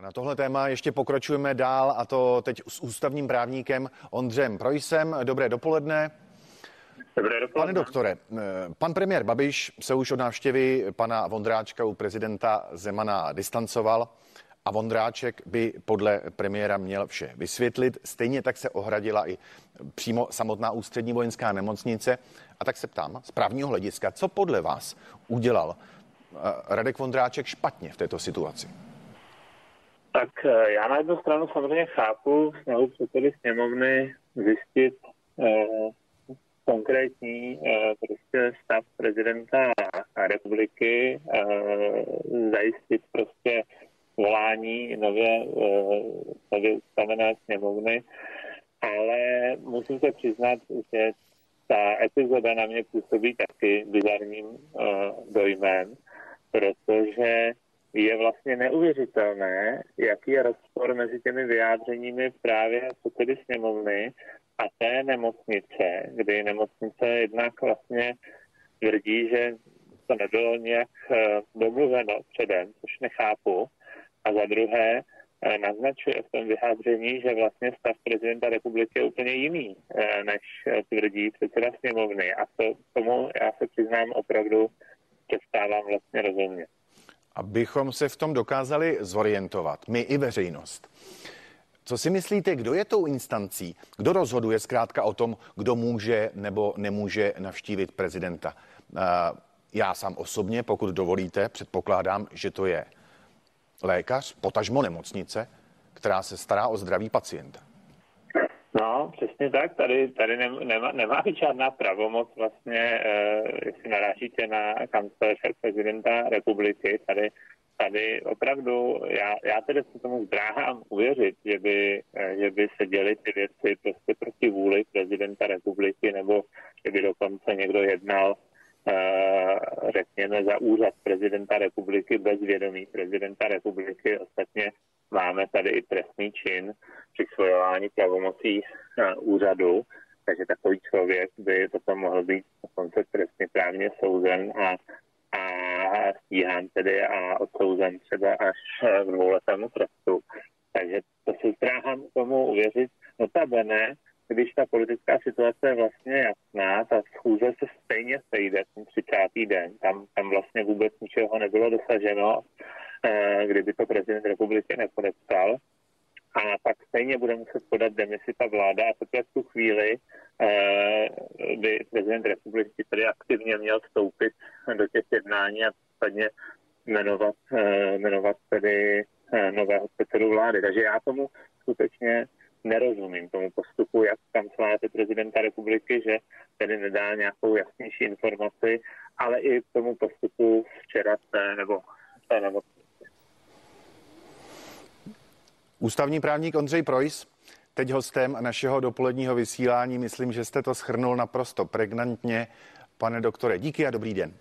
Na tohle téma ještě pokračujeme dál a to teď s ústavním právníkem Ondřem Projsem. Dobré dopoledne. Dobré dopoledne. Pane doktore, pan premiér Babiš se už od návštěvy pana Vondráčka u prezidenta Zemana distancoval a Vondráček by podle premiéra měl vše vysvětlit. Stejně tak se ohradila i přímo samotná ústřední vojenská nemocnice. A tak se ptám, z právního hlediska, co podle vás udělal eh, Radek Vondráček špatně v této situaci? Tak eh, já na jednu stranu samozřejmě chápu snahu předsedy sněmovny zjistit eh, konkrétní eh, prostě stav prezidenta republiky, eh, zajistit prostě volání nově, eh, nově ustavené sněmovny, ale musím se přiznat, že ta epizoda na mě působí taky bizarním eh, dojmem, protože je vlastně neuvěřitelné, jaký je rozpor mezi těmi vyjádřeními právě předsedy sněmovny a té nemocnice, kdy nemocnice jednak vlastně tvrdí, že to nebylo nějak eh, domluveno předem, což nechápu. A za druhé eh, naznačuje v tom vyjádření, že vlastně stav prezidenta republiky je úplně jiný, eh, než tvrdí předseda sněmovny. A to, tomu já se přiznám opravdu přestávám vlastně rozumět abychom se v tom dokázali zorientovat, my i veřejnost. Co si myslíte, kdo je tou instancí? Kdo rozhoduje zkrátka o tom, kdo může nebo nemůže navštívit prezidenta? Eh, já sám osobně, pokud dovolíte, předpokládám, že to je lékař, potažmo nemocnice, která se stará o zdraví pacienta. No, přesně tak. Tady, tady nemá, nemá být žádná pravomoc vlastně, eh, jestli narážíte na kanceláře prezidenta republiky. Tady, tady opravdu, já, já tedy se tomu zdráhám uvěřit, že by, eh, že by se děly ty věci prostě proti vůli prezidenta republiky, nebo že by dokonce někdo jednal eh, řekněme, za úřad prezidenta republiky bez vědomí prezidenta republiky. Ostatně čin přisvojování pravomocí úřadu, takže takový člověk by potom mohl být dokonce trestně právně souzen a, a stíhán tedy a odsouzen třeba až k dvouletému trestu. Takže to si zdráhám tomu uvěřit. Notabene, když ta politická situace je vlastně jasná, ta schůze se stejně sejde ten 30. den. Tam, tam vlastně vůbec ničeho nebylo dosaženo, eh, kdyby to prezident republiky nepodepsal a pak stejně bude muset podat demisi ta vláda a teprve v tu chvíli eh, by prezident republiky tedy aktivně měl vstoupit do těch jednání a případně jmenovat, eh, jmenovat tedy eh, nového předsedu vlády. Takže já tomu skutečně nerozumím tomu postupu, jak kanceláře prezidenta republiky, že tedy nedá nějakou jasnější informaci, ale i tomu postupu včera té, nebo té nemocnice Ústavní právník Ondřej Projs, teď hostem našeho dopoledního vysílání. Myslím, že jste to schrnul naprosto pregnantně. Pane doktore, díky a dobrý den.